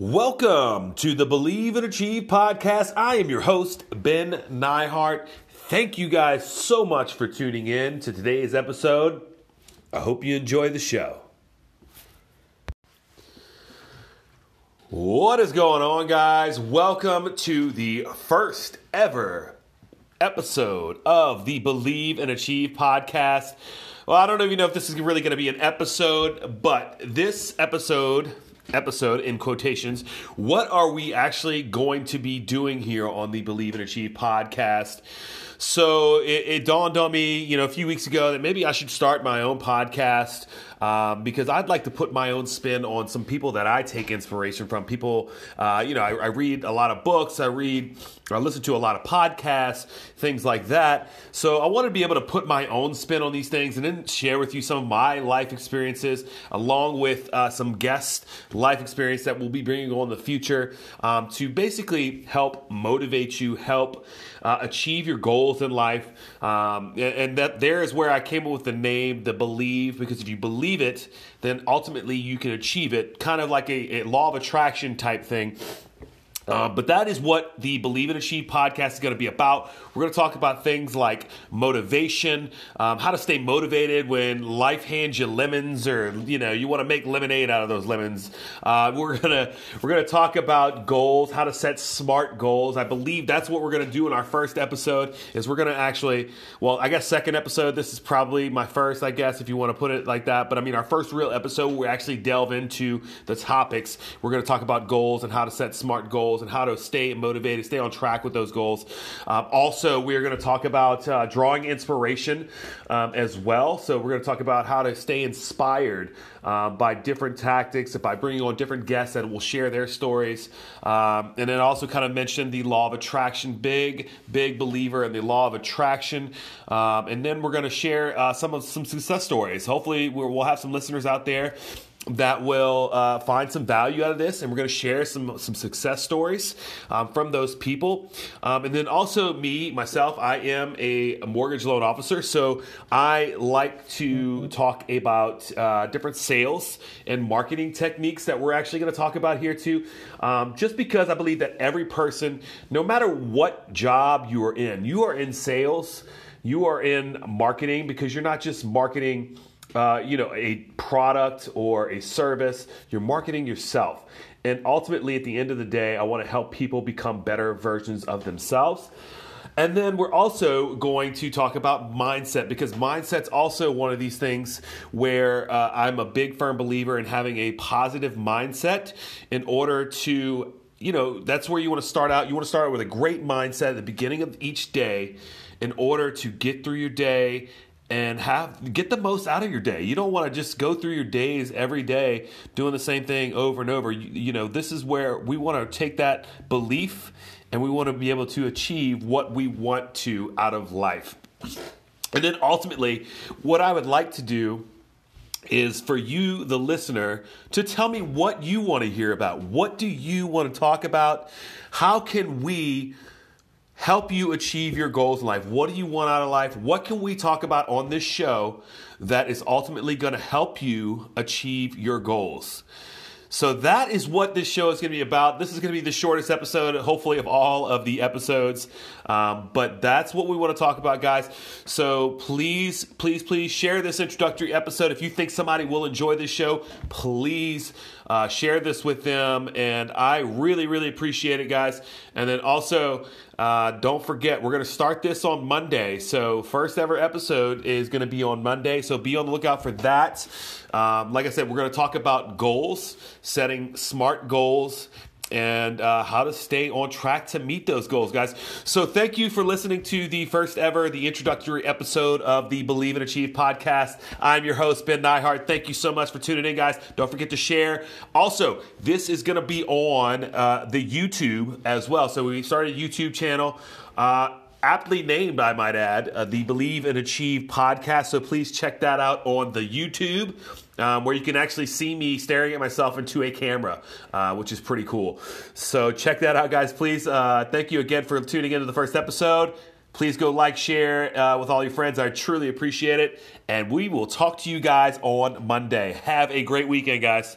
Welcome to the Believe and Achieve podcast. I am your host, Ben Nyhart. Thank you guys so much for tuning in to today's episode. I hope you enjoy the show. What is going on, guys? Welcome to the first ever episode of the Believe and Achieve podcast. Well, I don't even know if this is really going to be an episode, but this episode episode in quotations what are we actually going to be doing here on the believe and achieve podcast so it, it, dawned on me, you know, a few weeks ago that maybe I should start my own podcast um, because I'd like to put my own spin on some people that I take inspiration from. People, uh, you know, I, I, read a lot of books, I read, I listen to a lot of podcasts, things like that. So I want to be able to put my own spin on these things and then share with you some of my life experiences along with uh, some guest life experience that we'll be bringing on in the future um, to basically help motivate you, help uh, achieve your goals in life. Um, and that there is where I came up with the name, the believe, because if you believe it, then ultimately you can achieve it. Kind of like a, a law of attraction type thing. Uh, but that is what the Believe and Achieve podcast is going to be about. We're going to talk about things like motivation, um, how to stay motivated when life hands you lemons, or you know you want to make lemonade out of those lemons. Uh, we're gonna we're gonna talk about goals, how to set smart goals. I believe that's what we're going to do in our first episode. Is we're going to actually, well, I guess second episode. This is probably my first, I guess, if you want to put it like that. But I mean, our first real episode, we actually delve into the topics. We're going to talk about goals and how to set smart goals goals and how to stay motivated, stay on track with those goals. Um, also, we're going to talk about uh, drawing inspiration um, as well. So, we're going to talk about how to stay inspired uh, by different tactics, by bringing on different guests that will share their stories. Um, and then also kind of mention the law of attraction, big, big believer in the law of attraction. Um, and then we're going to share uh, some of some success stories. Hopefully, we'll have some listeners out there that will uh, find some value out of this, and we're going to share some some success stories um, from those people. Um, and then also me myself, I am a, mortgage loan officer, so I like to talk about uh, different sales and marketing techniques that we're actually going to talk about here too. Um, just because I believe that every person, no matter what job you are in, you are in sales, you are in marketing because you're not just marketing uh, you know, a product or a service. You're marketing yourself. And ultimately, at the end of the day, I want to help people become better versions of themselves. And then we're also going to talk about mindset because mindset's also one of these things where uh, I'm a big firm believer in having a positive mindset in order to, you know, that's where you want to start out. You want to start out with a great mindset at the beginning of each day in order to get through your day and have get the most out of your day. You don't want to just go through your days every day doing the same thing over and over. You, you, know, this is where we want to take that belief and we want to be able to achieve what we want to out of life. And then ultimately, what I would like to do is for you, the listener, to tell me what you want to hear about. What do you want to talk about? How can we help you achieve your goals in life. What do you want out of life? What can we talk about on this show that is ultimately going to help you achieve your goals? So that is what this show is going to be about. This is going to be the shortest episode, hopefully, of all of the episodes. Um, but that's what we want to talk about, guys. So please, please, please share this introductory episode. If you think somebody will enjoy this show, please uh, share this with them. And I really, really appreciate it, guys. And then also, uh, don't forget, we're going to start this on Monday. So, first ever episode is going to be on Monday. So, be on the lookout for that. Um, like I said, we're going to talk about goals, setting smart goals, and uh, how to stay on track to meet those goals, guys. So, thank you for listening to the first ever, the introductory episode of the Believe and Achieve podcast. I'm your host, Ben Nyhart. Thank you so much for tuning in, guys. Don't forget to share. Also, this is going to be on uh, the YouTube as well. So, we started a YouTube channel. Uh, aptly named, I might add, uh, the Believe and Achieve podcast. So please check that out on the YouTube, um, where you can actually see me staring at myself into a camera, uh, which is pretty cool. So check that out, guys. Please, uh, thank you again for tuning into the first episode. Please go like, share uh, with all your friends. I truly appreciate it. And we will talk to you guys on Monday. Have a great weekend, guys.